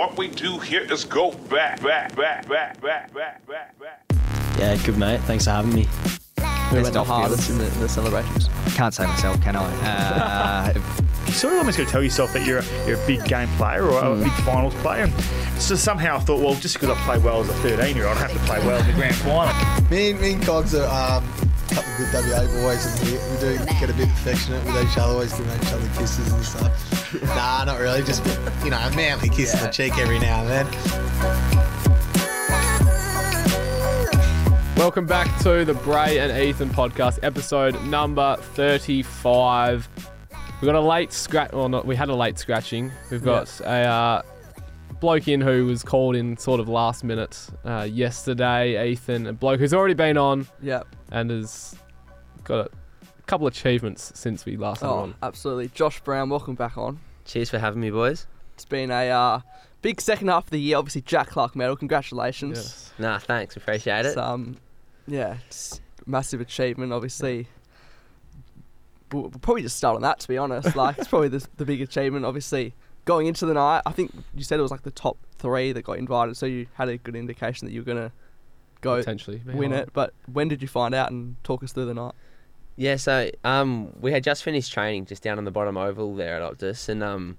what we do here is go back, back, back, back, back, back, back, back. Yeah, good mate. Thanks for having me. Who went the hardest in the, in the celebrations? Can't say myself, can I? Uh, you sort of almost got to tell yourself that you're a, you're a big game player or a big finals player. And so somehow I thought, well, just because I play well as a 13 year old, I have to play well in the grand final. Me, and- me and Cogs are um, a good WA boys, and we, we do get a bit affectionate with each other, always giving each other kisses and stuff. nah, not really, just you know, a manly kiss on the cheek every now and then. Welcome back to the Bray and Ethan podcast, episode number 35. We've got a late scratch, well, not, we had a late scratching. We've got a uh, bloke in who was called in sort of last minute uh, yesterday, Ethan, a bloke who's already been on Yep. And has got a couple achievements since we last had him Oh, on. absolutely. Josh Browne, welcome back on. cheers for having me, boys. It's been a uh, big second half of the year. Obviously, Jack Clarke medal. Congratulations. Yes. Nah, thanks. Appreciate it. It's, um, yeah, it's a massive achievement. Obviously, we'll, we'll probably just start on that. To be honest, like it's probably the, the big achievement. Obviously, going into the night, I think you said it was like the top three that got invited, so you had a good indication that you were gonna go Potentially. win on. it. But when did you find out and talk us through the night? Yeah, so um, we had just finished training just down on the bottom oval there at Optus, and um,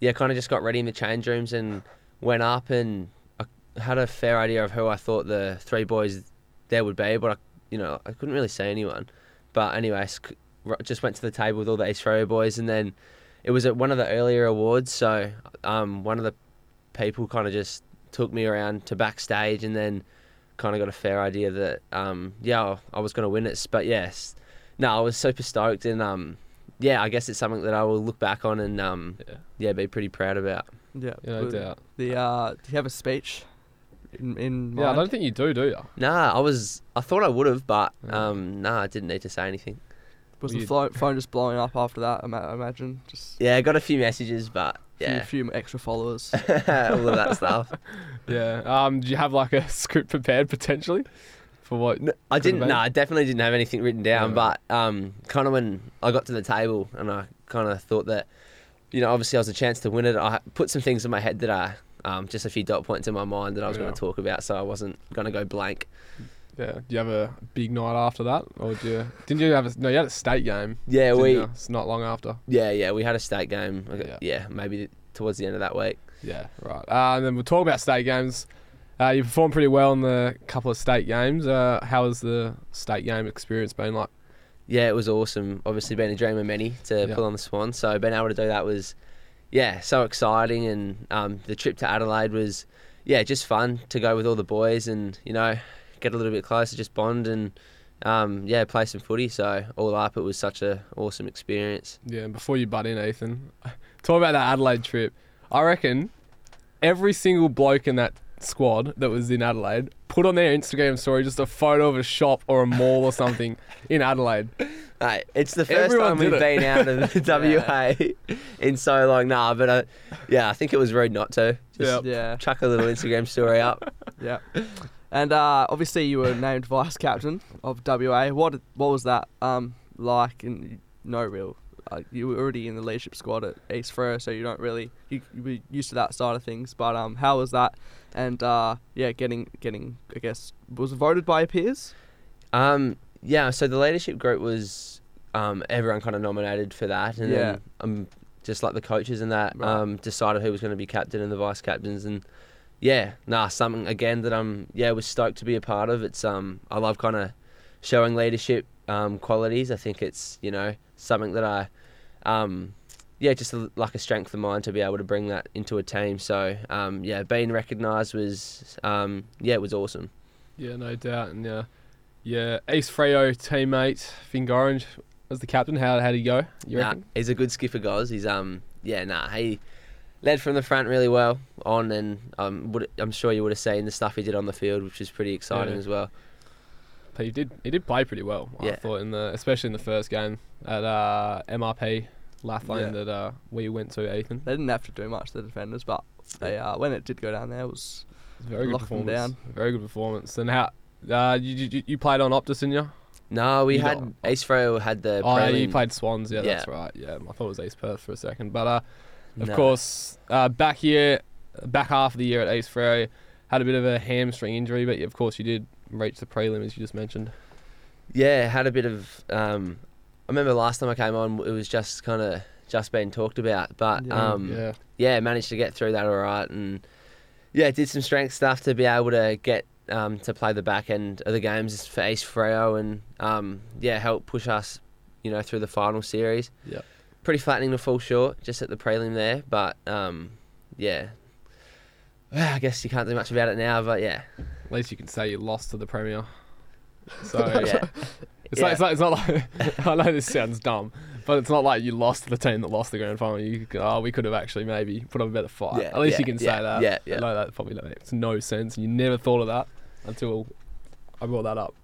yeah, kind of just got ready in the change rooms and went up and I had a fair idea of who I thought the three boys there would be, but I, you know, I couldn't really see anyone. But anyway, sc- just went to the table with all the East Freo boys, and then it was at one of the earlier awards, so um, one of the people kind of just took me around to backstage, and then kind of got a fair idea that um, yeah, I was going to win it. But yes, no, I was super stoked, and um, yeah, I guess it's something that I will look back on and um, Yeah. yeah, be pretty proud about. Yeah, Yeah, no doubt. The uh, do you have a speech in in Yeah, I don't think you do, do you? Nah, I was, I thought I would have, but Yeah. um, nah, I didn't need to say anything. Was Well, the phone, phone just blowing up after that? I imagine just Yeah, I got a few messages, but a yeah, few, few extra followers. all of that stuff. Yeah. Um, did you have like a script prepared potentially for what? No, I didn't. No, I definitely didn't have anything written down. Yeah. But um, kind of when I got to the table and I kind of thought that, you know, obviously I was a chance to win it. I put some things in my head that I, um, just a few dot points in my mind that I was Yeah. going to talk about, so I wasn't going to go blank. Yeah. Do you have a big night after that, or do you? Didn't you have a? No, you had a state game. Yeah, we. you? It's not long after. Yeah, yeah, we had a state game. Yeah. Yeah, maybe towards the end of that week. Yeah. Right. Uh, and then we'll talk about state games. Uh, you performed pretty well in the couple of state games. Uh, how has the state game experience been like? Yeah, it was awesome. Obviously, been a dream of many to Yeah. pull on the Swan. So being able to do that was, yeah, so exciting. And um, the trip to Adelaide was, yeah, just fun to go with all the boys and you know get a little bit closer, just bond and um, yeah, play some footy. So all up, it was such a awesome experience. Yeah. And before you butt in, Ethan, talk about that Adelaide trip. I reckon every single bloke in that squad that was in Adelaide put on their Instagram story just a photo of a shop or a mall or something in Adelaide. Hey, it's the first Everyone time we've it. been out of the WA in so long. Nah, but uh, yeah, I think it was rude not to. Just Yep. yeah, chuck a little Instagram story up. yeah. And uh, obviously, you were named vice captain of WA. What what was that um, like? And no real. Uh, you were already in the leadership squad at East Freo, so you don't really you, you were used to that side of things. But um, how was that? And uh, yeah, getting getting I guess was voted by your peers. Um, yeah, so the leadership group was um, everyone kind of nominated for that, and Yeah. then um, just like the coaches and that Right. um, decided who was going to be captain and the vice captains, and yeah, nah, something again that I'm yeah was stoked to be a part of. It's um I love kind of showing leadership um, qualities. I think it's you know something that I um yeah just a, like a strength of mine to be able to bring that into a team. So um yeah, being recognised was um yeah it was awesome. Yeah, no doubt. And yeah, yeah, East Freo teammate Finn Orange was the captain. How how did he go? You Nah, reckon? he's a good skipper, guys. He's um yeah, nah, he led from the front really well on, and um, would, I'm sure you would have seen the stuff he did on the field, which was pretty exciting Yeah. as well. But he did he did play pretty well. I thought in the especially in the first game at uh, MRP Lathlain Yeah. that uh, we went to. Ethan, They didn't have to do much, the defenders, but they uh, when it did go down there, it was very good Locked them performance. down. Very good performance. And how uh, you, you you played on Optus, didn't you? No, we You had got- East Freo had the oh, yeah, you played Swans. Yeah, that's right. Yeah, I thought it was East Perth for a second, but uh, of No. course, uh, back here back half of the year at East Freo, had a bit of a hamstring injury, but of course you did reach the prelim as you just mentioned. Yeah, had a bit of. Um, I remember last time I came on, it was just kind of just being talked about, but Yeah. um, yeah, yeah, managed to get through that all right, and yeah, did some strength stuff to be able to get um, to play the back end of the games for East Freo, and um, yeah, help push us, you know, through the final series. Yeah. Pretty flattening to fall short just at the prelim there, but um, yeah, I guess you can't do much about it now, but yeah, at least you can say you lost to the Premier. So yeah, It's, Yeah. like, it's, like, it's not like I know this sounds dumb, but it's not like you lost to the team that lost the grand final. You oh, we could have actually maybe put up a better fight. Yeah, At least yeah, you can say yeah, that. yeah, yeah. I know that probably makes no sense. You never thought of that until I brought that up.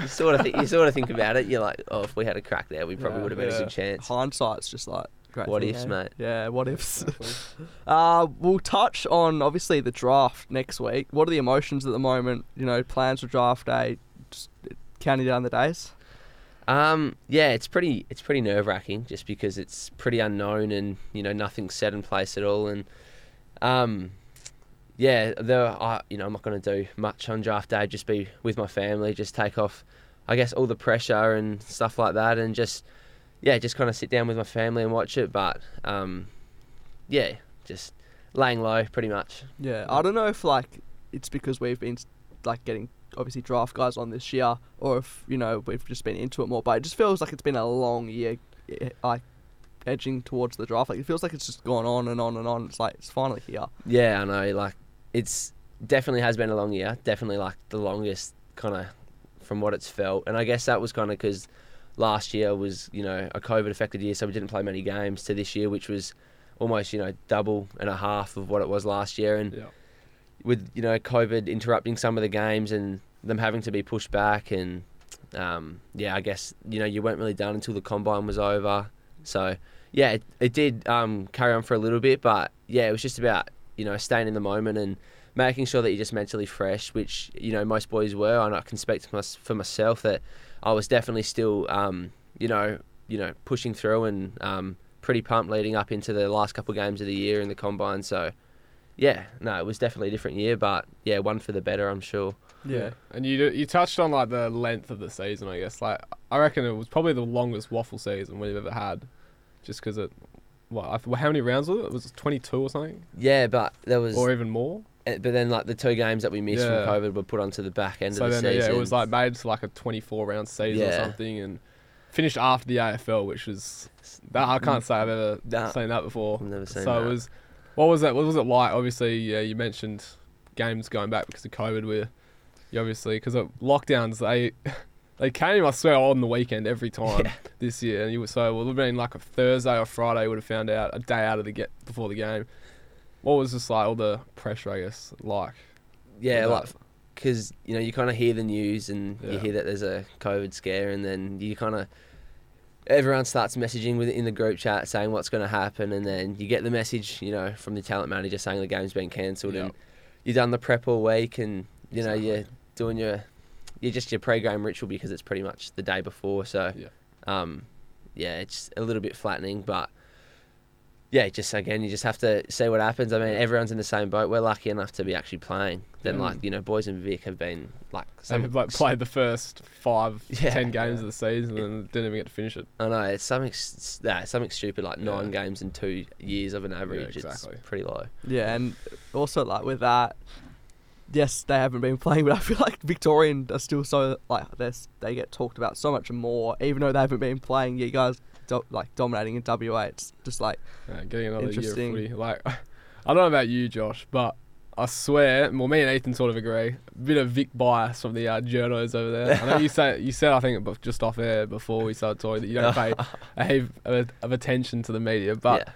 You sort of think, you sort of think about it. You're like, oh, if we had a crack there, we probably Yeah, would have had yeah. a good chance. Hindsight's just like great. What thing, ifs, eh? mate? Yeah, what ifs. uh, we'll touch on obviously the draft next week. What are the emotions at the moment? You know, plans for draft day. Just counting down the days. Um, yeah, it's pretty it's pretty nerve wracking just because it's pretty unknown and you know nothing's set in place at all and um, yeah, the I you know I'm not going to do much on draft day. Just be with my family, just take off, I guess all the pressure and stuff like that, and just yeah, just kind of sit down with my family and watch it. But um, yeah, just laying low pretty much. Yeah, I don't know if like it's because we've been like getting obviously draft guys on this year, or if you know we've just been into it more. But it just feels like it's been a long year, eh, like edging towards the draft. Like it feels like it's just gone on and on and on. It's like it's finally here. Yeah, I know. Like it's definitely has been a long year. Definitely like the longest kind of from what it's felt. And I guess that was kind of because last year was you know a COVID affected year, so we didn't play many games. To this year, which was almost you know double and a half of what it was last year. And Yeah. with you know COVID interrupting some of the games and them having to be pushed back and um, yeah, I guess you know you weren't really done until the combine was over. So yeah, it, it did um, carry on for a little bit, but yeah, it was just about you know staying in the moment and making sure that you're just mentally fresh, which you know most boys were. And I can speak to my, for myself that I was definitely still um, you know you know pushing through and um, pretty pumped leading up into the last couple of games of the year in the combine. So yeah, no, it was definitely a different year, but yeah, one for the better, I'm sure. Yeah. And you you touched on like the length of the season, I guess. Like I reckon it was probably the longest WAFL season we've ever had, just because it. What? How many rounds was it? Was it twenty two or something, Yeah, but there was, or even more? eh, but then like the two games that we missed Yeah. from COVID were put onto the back end so of the then season. yeah, it was like made to like a twenty four round season or something, and finished after the AFL, which was that I can't say I've ever Nah. seen that before. I've never seen so that. it was. What was that? What was it like? Obviously, yeah, you mentioned games going back because of COVID. Where you obviously because of lockdowns, they they came. I swear on the weekend every time Yeah. this year, and you were so well, it would have been like a Thursday or Friday. Would have found out a day out of the get before the game. What was just like all the pressure? I guess like yeah, like because you know you kind of hear the news and you hear that there's a COVID scare, and then you kind of everyone starts messaging with in the group chat saying what's going to happen, and then you get the message, you know, from the talent manager saying the game's been cancelled, and you've done the prep all week, and you know Exactly. you're doing your you're just your pre-game ritual because it's pretty much the day before, so Yeah. um, yeah, it's a little bit flattening, but. Yeah, just again, you just have to see what happens. I mean, everyone's in the same boat. We're lucky enough to be actually playing. Then, Yeah. like you know, boys and Vic have been like some they've like played the first five, Yeah. ten games of the season and didn't even get to finish it. I know it's something, s- nah, something stupid like nine games in two years of an average. exactly. It's pretty low. Yeah, and also like with that, yes, they haven't been playing, but I feel like Victorian are still so like they they get talked about so much more, even though they haven't been playing. You guys do, like dominating in WA. It's just like Yeah, getting another year of Interesting. footy. Like, I don't know about you, Josh, but I swear, well, me and Ethan sort of agree. A bit of Vic bias from the uh, journos over there. I know you say you said I think just off air before we started talking that you don't pay a heap of, of attention to the media, but yeah,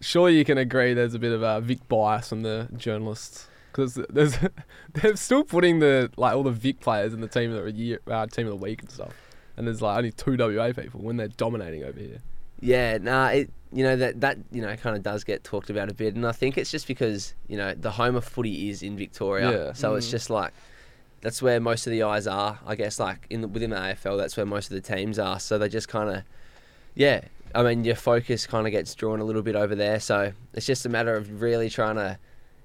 surely you can agree there's a bit of a Vic bias from the journalists because there's they're still putting the like all the Vic players in the team of the year, uh, team of the week and stuff. And there's like only two WA people when they're dominating over here. yeah. Nah, it you know that that you know kind of does get talked about a bit, and I think it's just because you know the home of footy is in Victoria, Yeah. so it's Mm. just like that's where most of the eyes are. I guess like in the, within the AFL, that's where most of the teams are. So they just kind of yeah. I mean, your focus kind of gets drawn a little bit over there, so it's just a matter of really trying to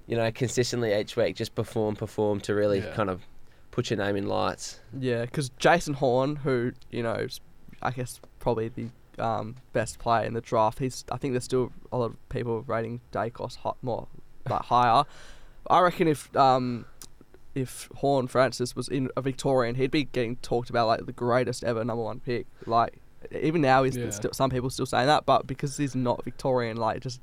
you know, consistently each week, just perform, perform to really Yeah. kind of put your name in lights. Yeah, because Jason Horne, who you know, is, I guess probably the um, best player in the draft. He's. I think there's still a lot of people rating Daicos hot more like higher. I reckon if um, if Horne-Francis was in a Victorian, he'd be getting talked about like the greatest ever number one pick. Like even now, he's Yeah. still some people still saying that, but because he's not Victorian, like just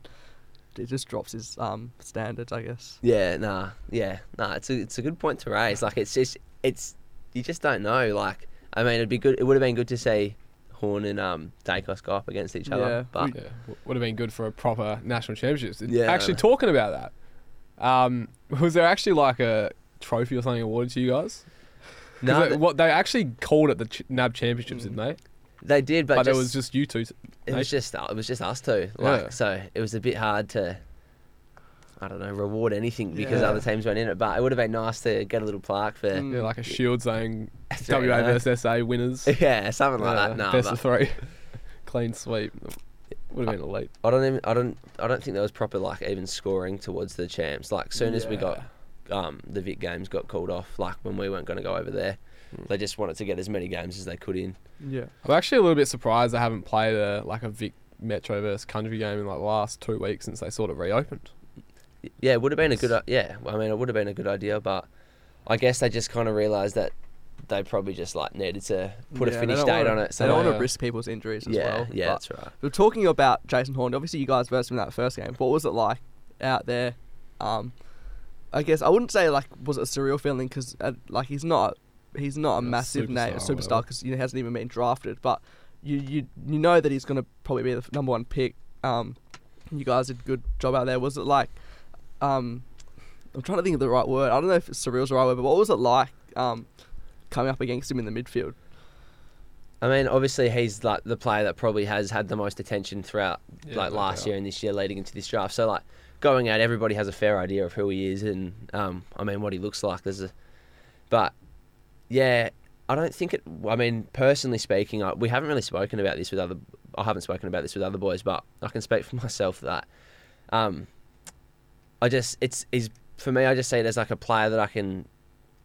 it just drops his um standards, I guess. Yeah, nah, yeah, nah. It's a it's a good point to raise. Like it's just it's you just don't know. Like I mean, it'd be good. It would have been good to see Horne and um Daicos go up against each other. Yeah, but Yeah, would have been good for a proper national championships. Yeah. Actually, talking about that, um, was there actually like a trophy or something awarded to you guys? no, they, what they actually called it the ch- NAB championships, didn't they? They did, but, But, just, it was just you two. it was just it was just us two. Yeah. Like so, it was a bit hard to. I don't know, reward anything because Yeah. other teams went in it, but it would have been nice to get a little plaque for Mm. Yeah, like a shield saying Yeah. WA versus SA winners. yeah, something like Yeah, that. No, best of three, clean sweep. Would have been elite. I don't even I don't I don't think there was proper like even scoring towards the champs. Like soon as we got um, the Vic games got called off, like when we weren't going to go over there. They just wanted to get as many games as they could in. Yeah. I'm actually a little bit surprised I haven't played a like a Vic Metro versus Country game in like the last two weeks since they sort of reopened. Yeah, it would have been a good i- yeah. I mean, it would have been a good idea, but I guess they just kind of realised that they probably just like needed to put Yeah, a they finish date wanna- on it. So they don't want to risk people's injuries as yeah, well. yeah, but- that's right. We're talking about Jason Horne. Obviously, you guys versed him in that first game. What was it like out there? Um, I guess I wouldn't say like was it a surreal feeling because uh, like he's not he's not a Yeah, massive name, a superstar or superstar whatever. because he hasn't even been drafted. But you you you know that he's gonna probably be the number one pick. Um, you guys did a good job out there. Was it like um, I'm trying to think of the right word. I don't know if surreal's the right word, but what was it like um, coming up against him in the midfield? I mean, obviously he's like the player that probably has had the most attention throughout Yeah, like last doubt. year and this year leading into this draft. So like going out, everybody has a fair idea of who he is and um, I mean what he looks like. There's a, but yeah, I don't think it. I mean, personally speaking, I, we haven't really spoken about this with other. I haven't spoken about this with other boys, but I can speak for myself that um, I just it's is for me. I just see it as like a player that I can,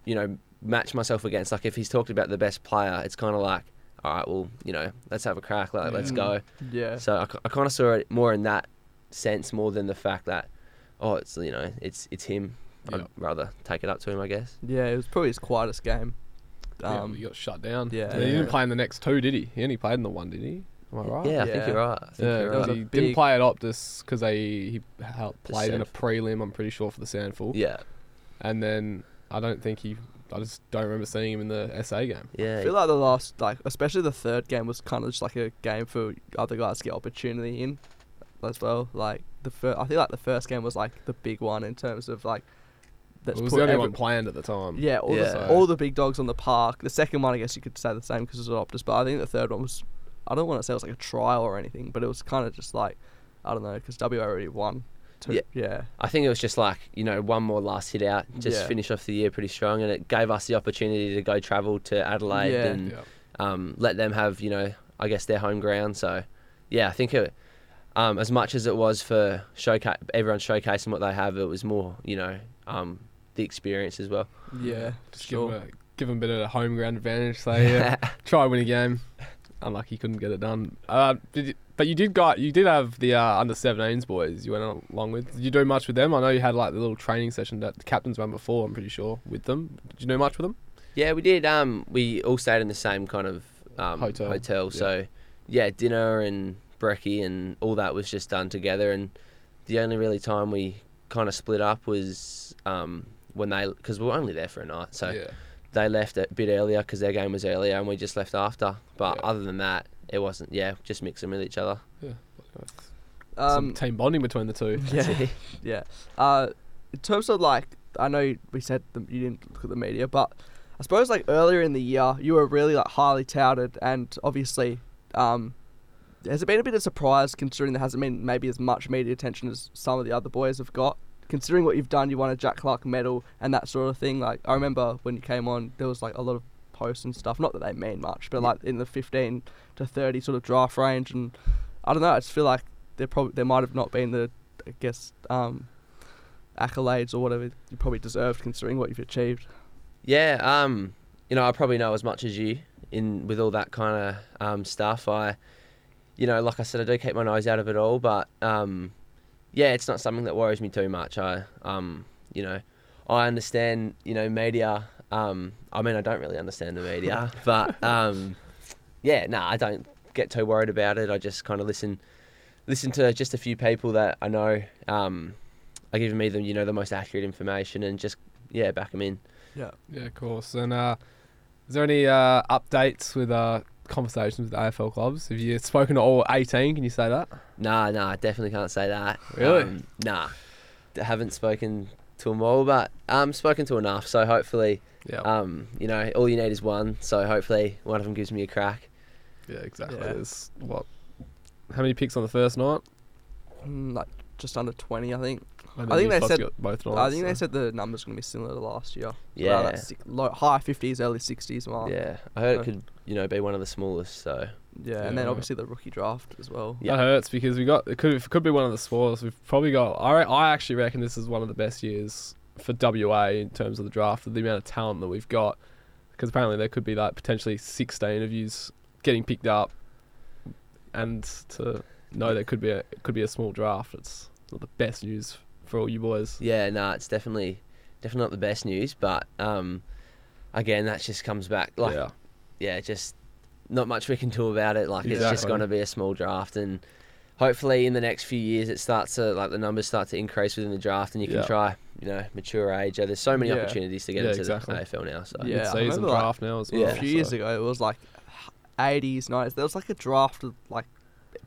you know, match myself against. Like if he's talked about the best player, it's kind of like, all right, well, you know, let's have a crack. Like let's Mm. go. Yeah. So I, I kind of saw it more in that sense more than the fact that, oh, it's you know, it's it's him. I'd rather take it up to him, I guess. Yeah, it was probably his quietest game. Yeah, Um, he got shut down. yeah. And he didn't play in the next two, did he? He only played in the one, did he? Am I right? Yeah, I think you're right. I think Yeah, you're right. he big- didn't play at Optus because they he helped The played in a SANFL. prelim. I'm pretty sure for the SANFL. Yeah, And then I don't think he. I just don't remember seeing him in the SA game. yeah. I feel like the last, like especially the third game, was kind of just like a game for other guys to get opportunity in, as well. Like the first, I think like the first game was like the big one in terms of like. That's it was put the only every- one planned at the time. Yeah, all, Yeah. The, So- all the big dogs on the park. The second one, I guess you could say the same because it was Optus, but I think the third one was. I don't want to say it was like a trial or anything, but it was kind of just like, I don't know, because WA already won. Two, Yeah. yeah. I think it was just like you know one more last hit out, just Yeah. finish off the year pretty strong, and it gave us the opportunity to go travel to Adelaide Yeah. and Yeah. um, let them have you know I guess their home ground. So yeah, I think it. Um, as much as it was for showcase, everyone showcasing what they have, it was more you know um, the experience as well. Yeah, Just sure. give him a give him a bit of a home ground advantage. So yeah, try win a game. Unlucky, couldn't get it done. Uh, did you, but you did got you did have the uh, under 17s boys. You went along with. Did you do much with them? I know you had like the little training session that the captains ran before. I'm pretty sure with them. Did you do much with them? Yeah, we did. Um, we all stayed in the same kind of um, Hotel, hotel. yeah. So, yeah, dinner and brekkie and all that was just done together. And the only really time we kind of split up was um, when they, because we were only there for a night. So yeah. they left a bit earlier because their game was earlier, and we just left after. But Yeah. other than that, it wasn't. Yeah, just mixing with each other. Some Um, team bonding between the two. yeah, yeah. Uh, in terms of like, I know we said the, you didn't look at the media, but I suppose like earlier in the year you were really like highly touted, and obviously, um, has it been a bit of surprise considering there hasn't been maybe as much media attention as some of the other boys have got? Considering what you've done, you won a Jack Clarke medal and that sort of thing. Like I remember when you came on, there was like a lot of posts and stuff. Not that they mean much, but like in the 15 to 30 sort of draft range, and I don't know. I just feel like there probably there might have not been the I guess um, accolades or whatever you probably deserved considering what you've achieved. Yeah, um, you know, I probably know as much as you in with all that kind of um, stuff. I, you know, like I said, I do keep my nose out of it all, but um, yeah, it's not something that worries me too much. I, um, you know, I understand, you know, media. Um, I mean, I don't really understand the media, but um, yeah, no, I don't get too worried about it. I just kind of listen, listen to just a few people that I know um, are giving me the, you know, the most accurate information, and just yeah, back them in. Yeah. Yeah, of course. And uh, is there any uh, updates with uh, conversations with AFL clubs? Have you spoken to all 18? Can you say that? Nah, nah, I definitely can't say that. Really? Um, nah, haven't spoken to them all, but um, spoken to enough. So hopefully, Yeah. um, you know, all you need is one. So hopefully, one of them gives me a crack. yeah, exactly. Yeah. There's what? How many picks on the first night? Mm, like just under 20, I think. And I think they said- both nights. I think they said the number's going to be similar to last year. Yeah. Around that six, low, high 50s, early 60s mark. Yeah, I heard so- it could, you know, be one of the smallest. So Yeah, Yeah, and then obviously the rookie draft as well. Yeah. That hurts because we got it could it could be one of the smallest. We've probably got. I I actually reckon this is one of the best years for WA in terms of the draft, the amount of talent that we've got. Because apparently there could be like potentially 16 of yous getting picked up, and to know there could be a could be a small draft. It's not the best news for all you boys. yeah, nah, it's definitely, definitely not the best news. But um, again, that just comes back like yeah, yeah, just not much we can do about it. Like it's just going to be a small draft, and hopefully in the next few years it starts to like the numbers start to increase within the draft, and you can Yeah. try, you know, mature age. There's so many Yeah. opportunities to get Yeah, into exactly. the AFL now. So Yeah, I mid-season remember, like, draft now as well. yeah, a few years ago, it was like 80s, 90s. There was like a draft of like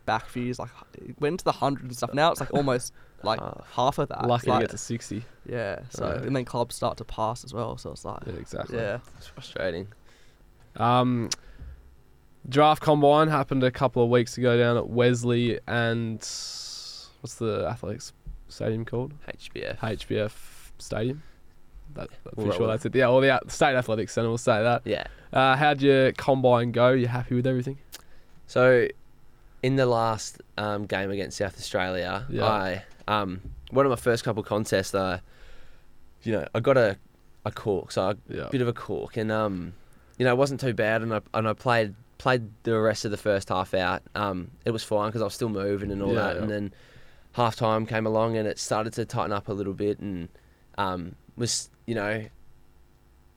back a few years, like it went into the hundreds and stuff. Now it's like almost like Half. half of that. Lucky to get to 60. Yeah, so Yeah. and then clubs start to pass as well. So it's like, Yeah, exactly. yeah, it's frustrating. Um, draft combine happened a couple of weeks ago down at Wesley and what's the athletics stadium called? HBF. HBF Stadium. That, I'm pretty Well, sure that's it. Yeah, or the state athletics centre. We'll say that. Yeah. Uh, how'd your combine go? You happy with everything? So, in the last um, game against South Australia, Yeah. I um, one of my first couple contests, uh, you know, I got a a cork, so a Yeah. bit of a cork, and um, you know, it wasn't too bad, and I and I played played the rest of the first half out. Um, it was fine because I was still moving and all Yeah, that, yeah. and then half time came along and it started to tighten up a little bit, and um, was you know,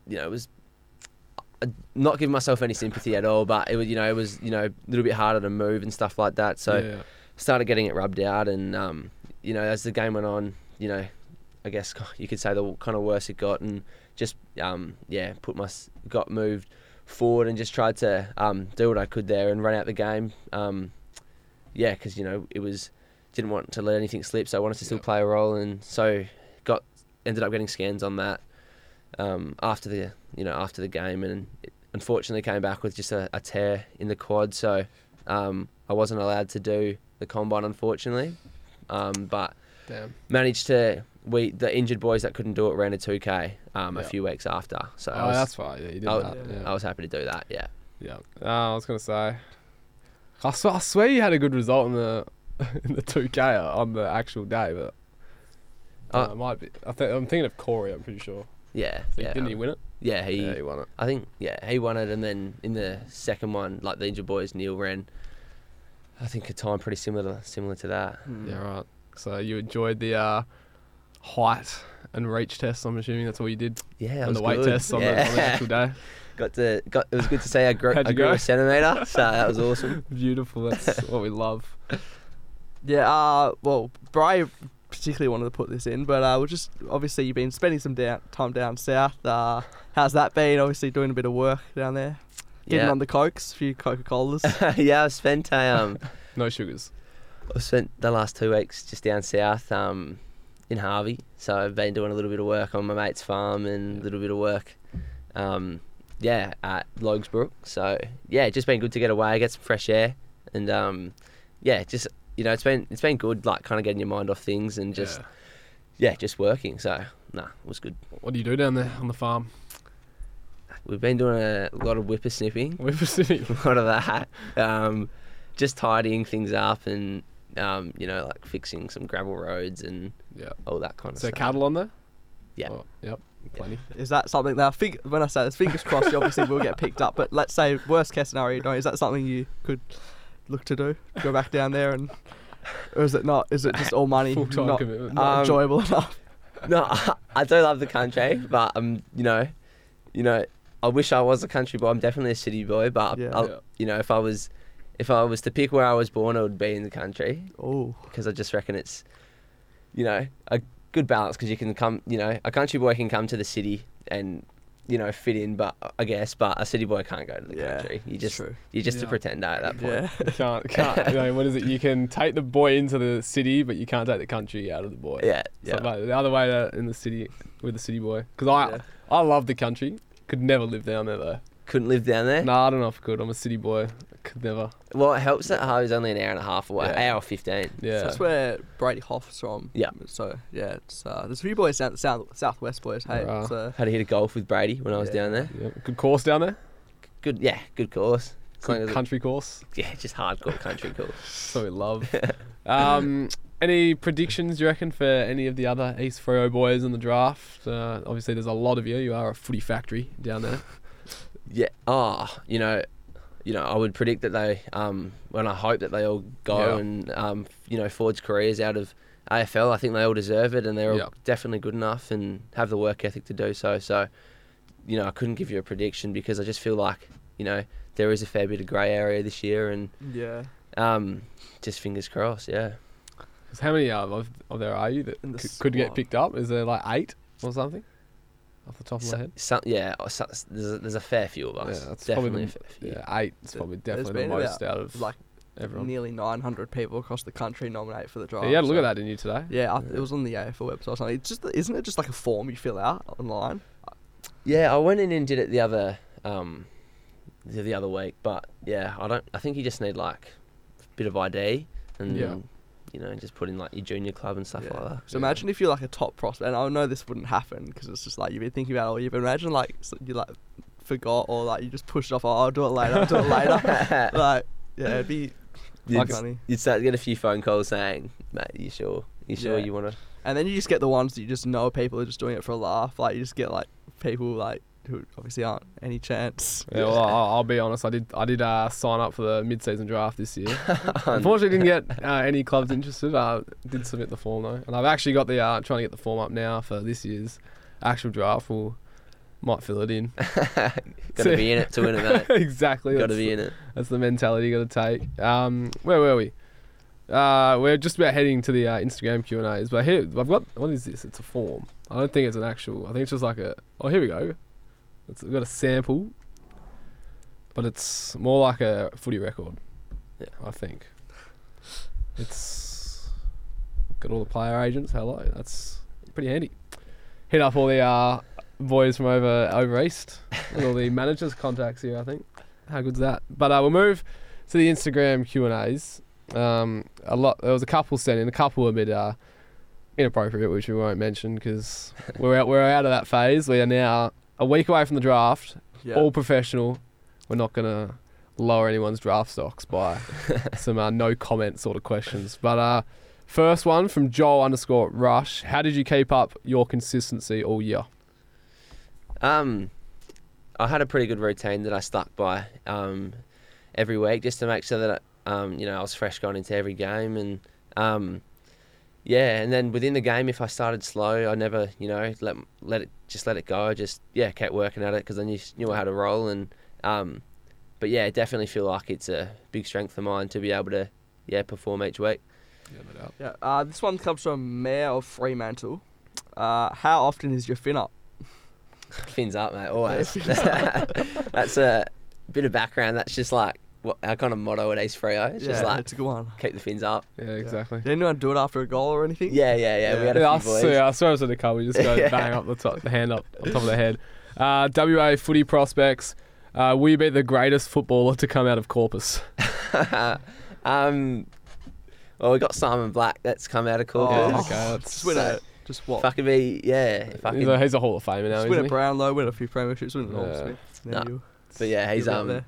you know, it was not giving myself any sympathy at all, but it was you know it was you know a little bit harder to move and stuff like that. So yeah. started getting it rubbed out, and um, you know as the game went on, you know, I guess you could say the kind of worse it got, and just um, yeah, put my got moved forward and just tried to um, do what I could there and run out the game. Um, yeah, because you know it was didn't want to let anything slip, so I wanted to still play a role, and so got ended up getting scans on that um, after the you know after the game, and it unfortunately came back with just a, a tear in the quad, so um, I wasn't allowed to do the combine unfortunately, um, but Damn. managed to we the injured boys that couldn't do it ran a 2k um, a few weeks after, so I Oh, was, that's fine. Yeah, you did I, that. Yeah. I was happy to do that. Yeah. Yeah. Uh, I was gonna say. I swear, I swear you had a good result in the in the two K on the actual day, but uh, Uh, it might be. I think I'm thinking of Corey. I'm pretty sure. Yeah, So yeah, didn't um, he win it? Yeah, he. yeah, he won it. I think yeah, he won it, and then in the second one, like the injured boys, Neil ran. I think a time pretty similar to, similar to that. Mm. Yeah, right. So you enjoyed the uh, height and reach test. I'm assuming that's all you did, Yeah, that and the weight good. tests on, yeah. the, on the actual day. got to got. It was good to say I grew, I grew go? a centimeter, so that was awesome. Beautiful. That's what we love. Yeah, uh, well, Bry particularly wanted to put this in, but uh, we're just obviously you've been spending some down, time down south. Uh, how's that been? Obviously doing a bit of work down there, getting Yeah, on the cokes, a few Coca Colas. yeah. I've spent a, um, No sugars. I've spent the last two weeks just down south, um, in Harvey. So I've been doing a little bit of work on my mate's farm and a little bit of work, um, yeah, at Logue Brook. So yeah, just been good to get away, get some fresh air, and um, yeah, just you know, it's been it's been good, like kind of getting your mind off things and just Yeah. yeah, just working. So nah, it was good. What do you do down there on the farm? We've been doing a lot of whippersnipping, We're sitting. a lot of that, um, just tidying things up and um, you know, like fixing some gravel roads and Yeah. all that kind of Is there stuff. cattle on there? Yeah. Oh, yep. Plenty. Is that something that fig- when I say this, fingers crossed, you obviously will get picked up. But let's say worst case scenario, you don't. Is that something you could look to do? Go back down there and, or is it not? Is it just all money, Full-time not, commitment. not Um, enjoyable enough? No, I, I do love the country, but um, you know, you know, I wish I was a country boy. I'm definitely a city boy, but Yeah. I'll, Yeah. you know, if I was, if I was to pick where I was born, it would be in the country Oh, because I just reckon it's, you know, a good balance because you can come, you know, a country boy can come to the city and. You know, fit in, but I guess, but a city boy can't go to the Yeah, country. You just, true. you're just Yeah. a pretender at that point. yeah. You can't, can't. You know, what is it? You can take the boy into the city, but you can't take the country out of the boy. Yeah, So, yeah. like, the other way to, in the city with the city boy. Because I, Yeah. I love the country. Could never live down there though. Couldn't live down there. No, I don't know if I could. I'm a city boy. Could never. Well, it helps that Harvey's only an hour and a half away, Yeah. hour fifteen. Yeah. That's where Brady Hough's from. Yeah. So yeah, it's uh, there's a few boys down south southwest boys. Hey, Right. so Had to hit a golf with Brady when I was Yeah. down there. Yeah. Good course down there. Good, yeah, good course. As Good as it- country course. yeah, just hardcore country course. So we love. um, any predictions you reckon for any of the other East Freo boys in the draft? Uh, obviously, there's a lot of you. You are a footy factory down there. Yeah. Oh, you know, you know, I would predict that they, um, when I hope that they all go Yeah. and, um, you know, forge careers out of AFL. I think they all deserve it, and they're Yeah. all definitely good enough and have the work ethic to do so. So, you know, I couldn't give you a prediction because I just feel like, you know, there is a fair bit of grey area this year, and yeah, um, just fingers crossed. Yeah. 'Cause how many of, of there are you that In the c- could get picked up? Is there like eight or something? Off the top of my head. yeah, so, there's, a, there's a fair few of us. Yeah, that's definitely probably a fair few. Yeah, eight is There- probably definitely the most out of like everyone. nearly 900 people across the country nominate for the draft. Yeah, you had a look so- at that, didn't you, today? Yeah, I, it was on the AFL website or something. It's just, isn't it just like a form you fill out online? Yeah, I went in and did it the other um the, the other week, but yeah, I don't. I think you just need like a bit of ID and Yeah. You know just put in like your junior club and stuff Yeah. like that. So imagine if you're like a top prospect, and I know this wouldn't happen because it's just like you've been thinking about it all year. But imagine like you like forgot or like you just pushed off. Oh, I'll do it later. I'll do it later. like yeah, it'd be You'd, funny. you'd start to get a few phone calls saying, "Mate, you sure? You sure Yeah. you want to?" And then you just get the ones that you just know people are just doing it for a laugh. Like you just get like people like who obviously aren't any chance. Yeah, well, I'll, I'll be honest. I did. I did uh, sign up for the mid-season draft this year. Unfortunately, didn't get uh, any clubs interested. I did submit the form though, and I've actually got the uh, trying to get the form up now for this year's actual draft. We'll might fill it in. Got to be in it to win it, mate. exactly. Got to be in it. That's the mentality you got to take. Um, where were we? Uh, we're just about heading to the uh, Instagram Q and A's, but here I've got what is this? It's a form. I don't think it's an actual. I think it's just like a. Oh, here we go. It's we've got a sample, but it's more like a footy record. Yeah. I think. It's got all the player agents. Hello, that's pretty handy. Hit up all the uh, boys from over over east and all the managers' contacts here. I think. How good's that? But uh, we'll move to the Instagram Q and A's. Um, a lot. There was a couple sent in. A couple a bit uh, inappropriate, which we won't mention because we're out. We're out of that phase. We are now a week away from the draft. Yeah. All professional. We're not gonna lower anyone's draft stocks by some uh, no comment sort of questions. But uh, first one from Joel underscore Rush. How did you keep up your consistency all year? Um, I had a pretty good routine that I stuck by um, every week just to make sure that um, you know I was fresh going into every game and um, yeah, and then within the game, if I started slow, I never you know let let it just let it go. I just yeah kept working at it because I knew knew how to roll and um, but yeah, I definitely feel like it's a big strength of mine to be able to yeah perform each week. Yeah. no doubt. Uh, this one comes from Mayor of Fremantle. Uh, how often is your fin up? Fins up, mate. Always. That's a bit of background. That's just like what our kind of motto at East Freo. It's just yeah, like it's a good one. keep the fins up. Yeah, exactly. Did anyone do it after a goal or anything? Yeah, yeah, yeah. We had a Yeah, I few boys. swear, I swear it was in the car. We just go Yeah. bang up the top, the hand up on top of the head. Uh, WA footy prospects. Uh, will you be the greatest footballer to come out of Corpus? um, well, we got Simon Black that's come out of Corpus. Oh, okay, that's- Just win So- it. Just what? Fucking be, yeah. Fucking, He's a, he's a Hall of Famer now, Just isn't win a he? Brownlow, win a few premierships, win an Norm Yeah. Smith. Then Nah. but yeah, he's you'll be up um, there.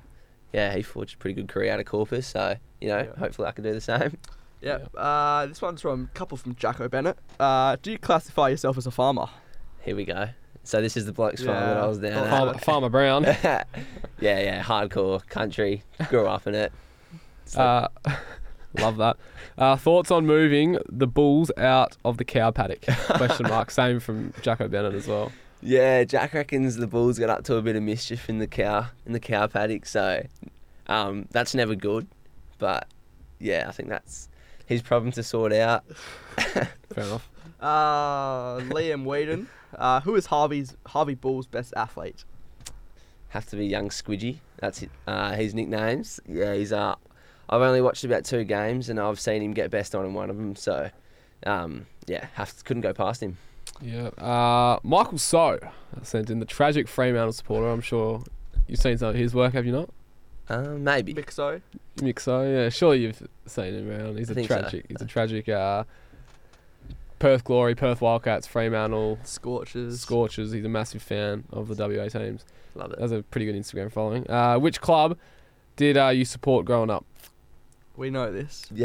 Yeah, he forged a pretty good career out of Corpus. So you know, Yeah. hopefully I can do the same. Yeah. Uh, this one's from a couple from Jacko Bennett. Uh, do you classify yourself as a farmer? Here we go. So this is the bloke's farm that I was down at. Farmer, Farmer Brown. yeah, yeah, hardcore country. Grew up in it. So, Uh, love that. Uh, thoughts on moving the bulls out of the cow paddock? Question mark. Same from Jacko Bennett as well. Yeah, Jack reckons the bulls got up to a bit of mischief in the cow in the cow paddock, so um, that's never good. But yeah, I think that's his problem to sort out. Fair enough. Uh, Liam Whedon. Uh, who is Harvey's Harvey Bull's best athlete? Have to be young Squidgy. That's it. Uh, his nicknames. Yeah, he's uh. I've only watched about two games and I've seen him get best on in one of them. So, um, yeah, have to, couldn't go past him. Yeah. Uh, Michael So sent in the tragic Fremantle supporter. I'm sure you've seen some of his work, have you not? Uh, maybe. Mixo. Mick So, yeah. Sure, you've seen him around. He's I a think so. tragic. He's a tragic. Uh, Perth Glory, Perth Wildcats, Fremantle, Scorches. Scorchers. He's a massive fan of the WA teams. Love it. Has a pretty good Instagram following. Uh, which club did uh, you support growing up? We know this. but,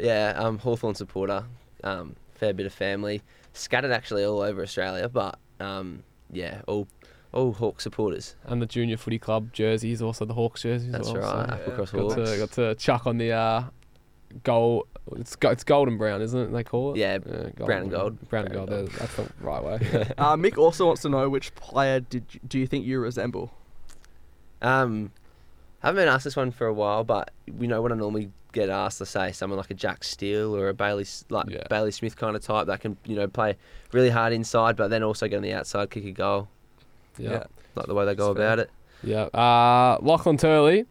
Yeah, I'm Um, Hawthorn supporter. Um, fair bit of family. Scattered actually all over Australia, but um, yeah, all all Hawk supporters. And the junior footy club jerseys, also the Hawks jerseys. That's as well, right. so Up across got to got to chuck on the uh, gold. It's go- it's golden brown, isn't it? They call it. Yeah, golden brown and gold. Brown and Brown gold. That's the right way. uh, Mick also wants to know which player did you, do you think you resemble? Um, I haven't been asked this one for a while, but we know when I normally get asked to say someone like a Jack Steele or a Bailey, like Yeah. Bailey Smith kind of type that can you know play really hard inside, but then also get on the outside, kick a goal, yeah. like the way they go That's fair. about it. Yeah. Uh, Lachlan Turley.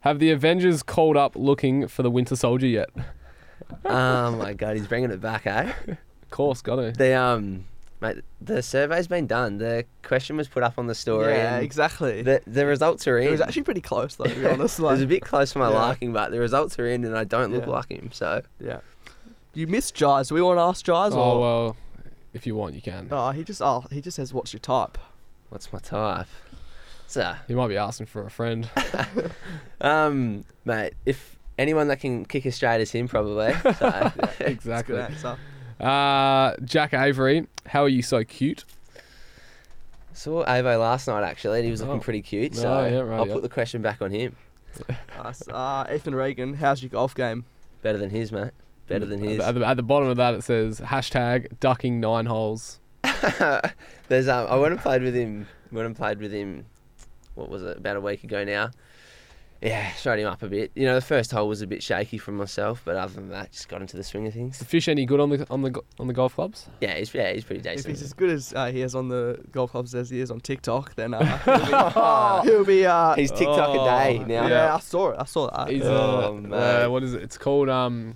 Have the Avengers called up looking for the Winter Soldier yet? oh my god, he's bringing it back, eh? Of course, got to. The um, mate, the survey's been done. The question was put up on the story. yeah, and exactly. The the results are in. it was actually pretty close though, to be honest. it was a bit close for my Yeah. liking, but the results are in, and I don't look Yeah. like him. So yeah. You missed Jars. Do we want to ask Jars? Oh or? well, if you want, you can. Oh, he just oh he just says what's your type. what's my type? So He might be asking for a friend. um, mate, if anyone that can kick as straight as him, probably. So, That's a exactly. Good answer. Uh, Jack Avery. How are you so cute? saw Avo last night actually, and he was looking Oh. pretty cute. Oh, So yeah, right, I'll yeah. put the question back on him. Nice. Uh, Ethan Reagan, how's your golf game? Better than his, mate. Better than his. At the, at the bottom of that, it says hashtag ducking nine holes. There's um, I went and played with him. Went and played with him. What was it? About a week ago now. Yeah, showed him up a bit. You know, the first hole was a bit shaky from myself, but other than that, just got into the swing of things. the fish any good on the on the on the golf clubs? Yeah, he's yeah, he's pretty decent. If he's as good as uh, he is on the golf clubs as he is on TikTok, then uh, he'll be. he'll be uh, He's TikTok a day Oh, now. yeah, I saw it. I saw that. He's Oh, uh, mate. uh, what is it? It's called um.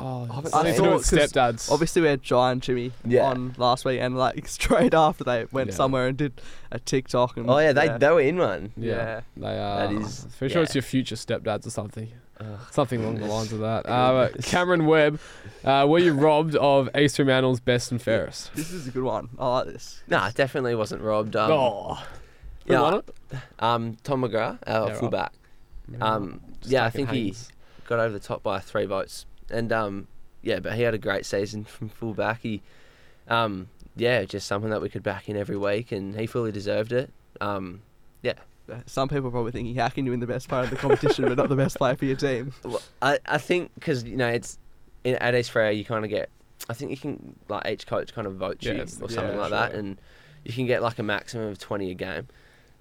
Oh, haven't something to seen do it. with stepdads. Obviously, we had Jai and Jimmy Yeah. on last week, and like straight after they went Yeah. somewhere and did a TikTok. And, Oh yeah, they they were in one. Yeah, Yeah. they are. That is- Pretty sure yeah. it's your future stepdads or something. Ugh. Something along the lines of that. Uh, Cameron Webb, uh, were you robbed of East Fremantle's best and fairest? This is a good one. I like this. No, nah, definitely wasn't robbed. Um, oh, who yeah. won it? um, Tom McGrath, our Yeah, right. fullback. Um, Just yeah, I taking think he got over the top by three votes, and um, yeah, but he had a great season from fullback. He, um, yeah, just something that we could back in every week, and he fully deserved it. Um, yeah. Some people probably thinking, you're hacking doing the best player of the competition, but not the best player for your team. Well, I, I think because you know it's in, at East Freo you kind of get I think you can like each coach kind of vote Yeah, you or something yeah, like that and you can get like a maximum of 20 a game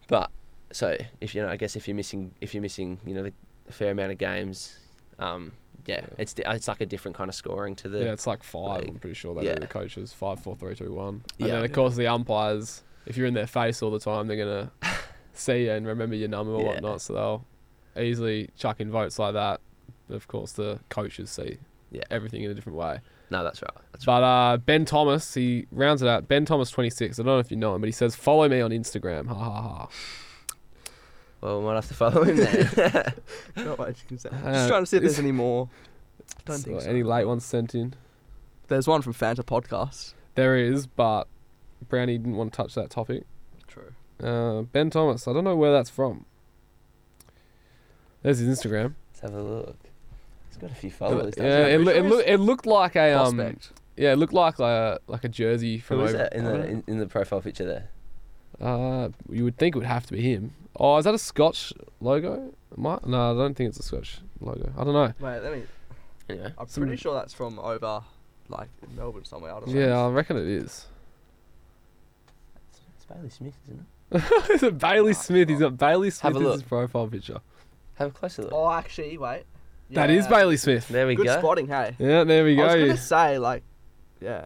but so if you know I guess if you're missing if you're missing you know the, a fair amount of games um yeah, it's di- it's like a different kind of scoring to the yeah, it's like five. I'm pretty sure they yeah. do the coaches five, four, three, two, one. And Yeah. then of course the umpires, if you're in their face all the time, they're gonna see you and remember your number or Yeah. whatnot. So they'll easily chuck in votes like that. Of course, the coaches see Yeah. everything in a different way. no that's right that's right But uh, Ben Thomas, he rounds it out. Ben Thomas, 26. I don't know if you know him, but he says, "Follow me on Instagram." Ha ha ha. Well we might have to follow him then Not much you can say. Uh, Just trying to see if there's any more. Don't So think so. Any late ones sent in? There's one from Fanta Podcast. There is, but Brownie didn't want to touch that topic. True. Uh, ben Thomas, I don't know where that's from. There's his Instagram. let's have a look He's got a few followers. doesn't Yeah, it, loo- it, loo- it looked like a um, Prospect. yeah, it looked like a like a jersey from Who is over. that in the in, in the profile picture there? Uh, you would think it would have to be him. Oh, is that a Scotch logo? Might, no, I don't think it's a Scotch logo. I don't know. Wait, let me. Anyway, I'm Some- pretty sure that's from over, like in Melbourne somewhere. I don't know. Yeah, I reckon it is. it's, it's Bailey Smith, isn't it? Is it Bailey Smith? He's got Bailey Smith Have a as his profile picture. Have a closer look. Oh, actually, wait. That is Bailey Smith. There we Good go. spotting, hey. Yeah, there we go. I was go. gonna say like, yeah,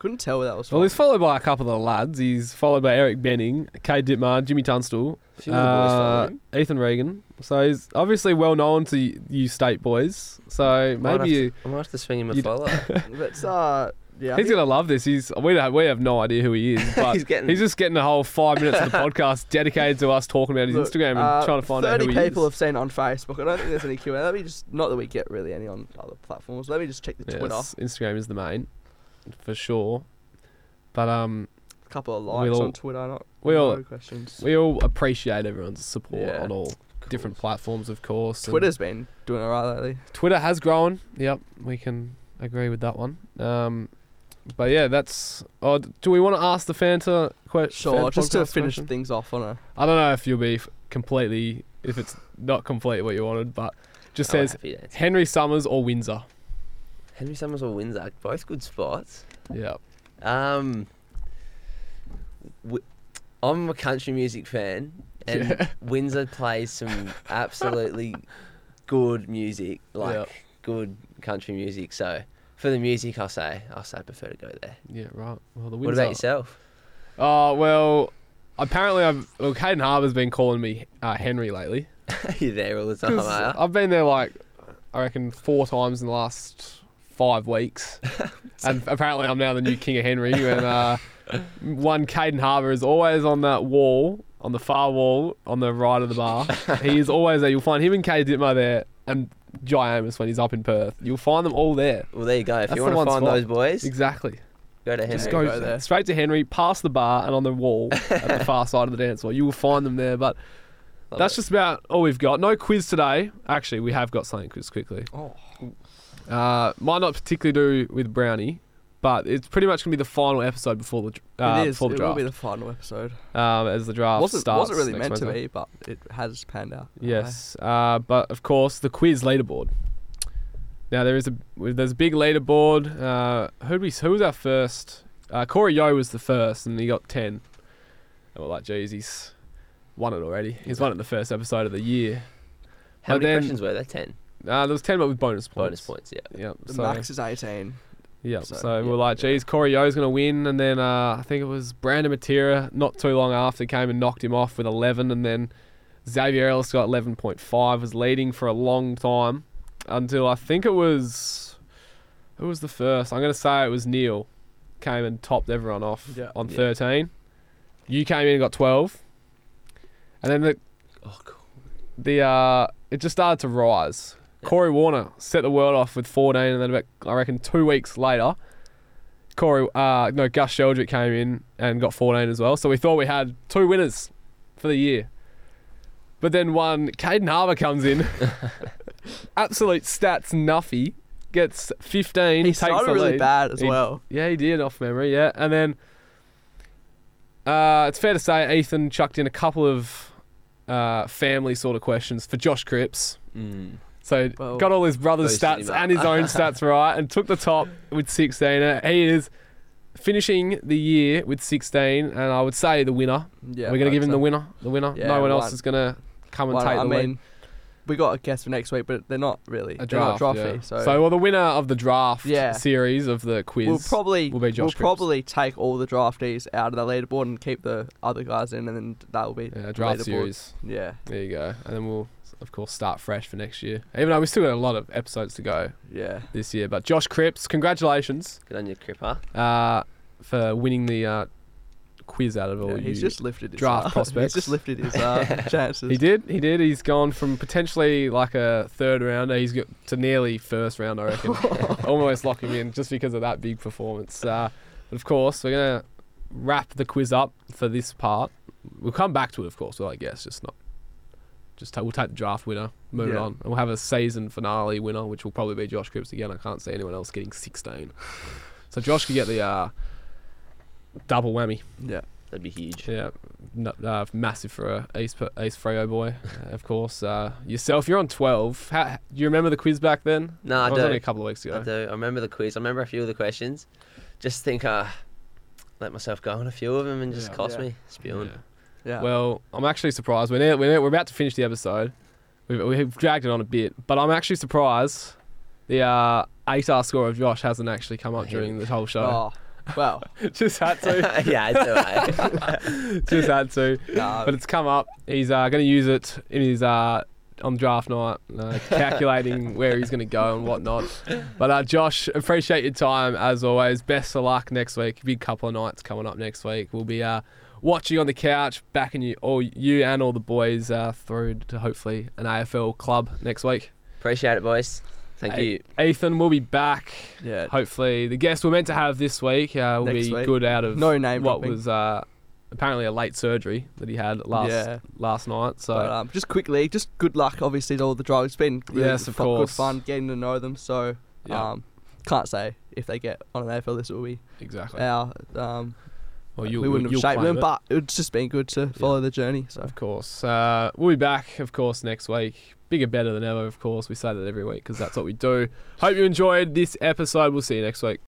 couldn't tell where that was from. Well, he's followed by a couple of the lads. He's followed by Eric Benning, Kay Dittmar, Jimmy Tunstall, few of boys uh. Ethan Regan. So he's obviously well known to y- you state boys. So Might have maybe you, to, I might have to swing him a you'd- follow. But uh, yeah, I he's think- gonna love this. He's we have, we have no idea who he is, but He's getting- he's just getting a whole five minutes of the podcast dedicated to us talking about his Look, Instagram and uh, trying to find out 30 who he people is. have seen on Facebook. I don't think there's any Q&A. Let me just, not that we get really any on other platforms. Let me just check the Twitter. Yes, Instagram is the main, for sure. But um, A couple of likes all- on Twitter. Not we all- no questions. we all appreciate everyone's support Yeah. on all different platforms, of course. Twitter's been doing alright lately. Twitter has grown. Yep, we can agree with that one. Um, but yeah, that's. Oh, do we want to ask the Fanta question? Sure, just to finish things off on a. I don't know if you'll be f- completely, if it's not completely what you wanted, but just Oh, says. Henry Summers or Windsor. Henry Summers or Windsor, both good spots. Yeah. Um, w- I'm a country music fan, and Yeah. Windsor plays some absolutely good music, like Yeah. good country music. So for the music, I'll say I'll say I prefer to go there. Yeah, right. Well, the What about yourself? Oh well, apparently I've well, Caden Harbour's been calling me uh, Henry lately. You're there all the time. are you? I've been there like I reckon four times in the last five weeks, and apparently I'm now the new king of Henry. And uh, one Caden Harbour is always on that wall, on the far wall, on the right of the bar. he is always there. You'll find him and Kay Dittmar there, and Jai Amos when he's up in Perth. You'll find them all there. Well, there you go. If That's you want to find spot. those boys, Exactly. go to Henry. Just go, go there. straight to Henry, past the bar, and on the wall at the far side of the dance floor. You will find them there. But Love that's it. just about all we've got. No quiz today. Actually, we have got something quiz quickly. Oh. Uh, might not particularly do with Brownie, but it's pretty much gonna be the final episode before the dr- uh, it is. before the it will be the final episode. um, as the draft wasn't starts. wasn't really next meant to be, but it has panned out. Yes, uh, but of course the quiz leaderboard. Now there is a there's a big leaderboard. Uh, who we who was our first? Uh, Corey Yo was the first, and he got ten. And we're like, geez, he's won it already. He's won it the first episode of the year. How But many then- questions were there? Ten. Uh, there was ten, but with bonus points. Bonus points. Yeah. Yep. The so, max is 18. Yep. so, So, yeah, we're like, yeah. geez, Corey Yo's going to win. And then uh, I think it was Brandon Matera not too long after came and knocked him off with 11. And then Xavier Ellis got 11.5, was leading for a long time until I think it was. Who was the first? I'm going to say it was Neil. Came and topped everyone off Yeah. on Yeah. 13. You came in and got 12. And then the Oh, cool. the uh, it just started to rise. Yeah. Corey Warner set the world off with 14, and then about I reckon two weeks later, Corey uh, no Gus Sheldrick came in and got 14 as well. So we thought we had two winners for the year. But then one Caden Harbour comes in, absolute stats nuffy, gets 15. He takes started really lead. bad as He- well. Yeah, he did off memory. Yeah, and then uh, it's fair to say Ethan chucked in a couple of uh, family sort of questions for Josh Cripps. Mm. So Well, got all his brother's stats and his own stats right, and took the top with 16. Uh, He is finishing the year with 16, and I would say the winner. Yeah, We're gonna give him so- the winner. The winner. Yeah, no one else is gonna come and take I the mean, lead. we got a guess for next week, but they're not really. A draft. drafty, yeah. So, well, the winner of the draft Yeah. series of the quiz. we'll probably will be Josh we'll Cripps. probably take all the draftees out of the leaderboard and keep the other guys in, and then that will be yeah, the draft leaderboard. series. Yeah, There you go. And then we'll, of course, start fresh for next year. Even though we still got a lot of episodes to go yeah. this year. But Josh Cripps, congratulations Good on you, Cripper. uh, for winning the uh, quiz out of all you. he's just lifted his draft uh, prospects. He's just lifted his uh, chances. He did. He did. He's gone from potentially like a third rounder. He's got to nearly first round. I reckon. Almost lock him in just because of that big performance. Uh, but of course, we're gonna wrap the quiz up for this part. We'll come back to it, of course. Well, I guess just not just ta- we'll take the draft winner, move it Yeah. on, and we'll have a season finale winner, which will probably be Josh Cripps again. I can't see anyone else getting 16. So Josh could get the uh, double whammy. Yeah. That'd be huge. Yeah, no, uh, massive for a Ace East Freo boy, uh, of course. Uh, yourself, you're on 12. How, do you remember the quiz back then? No, I It was do. only a couple of weeks ago. I do. I remember the quiz. I remember a few of the questions. Just think, uh, let myself go on a few of them and just Yeah. cost Yeah. me spewing. Yeah. Well, I'm actually surprised. We're, near, we're, near, we're about to finish the episode. We've, we've dragged it on a bit, but I'm actually surprised the uh, ATAR score of Josh hasn't actually come up during the whole show. oh, well. Just had to. yeah, it's alright. Just had to. But it's come up. He's uh, going to use it in his uh, on draft night, uh, calculating where he's going to go and whatnot. But uh, Josh, appreciate your time as always. Best of luck next week. Big couple of nights coming up next week. We'll be uh, watching on the couch, backing you, all you and all the boys uh, through to hopefully an AFL club next week. Appreciate it, boys. Thank Hey, you. Ethan We'll be back. yeah. Hopefully, the guest we're meant to have this week uh, will Next be week. good out of No name what dropping. was uh, apparently a late surgery that he had last Yeah. last night. So But um, just quickly, just good luck, obviously, to all the drivers. It's been really Yes, of fu- course. good fun getting to know them. So, yeah, um, can't say if they get on an AFL, this will be exactly. our. Um, Well, you'll, we wouldn't have shaped them, it. but it's just been good to follow the journey. So, Of course. Uh, we'll be back, of course, next week. Bigger, better than ever, of course. We say that every week because that's what we do. Hope you enjoyed this episode. We'll see you next week.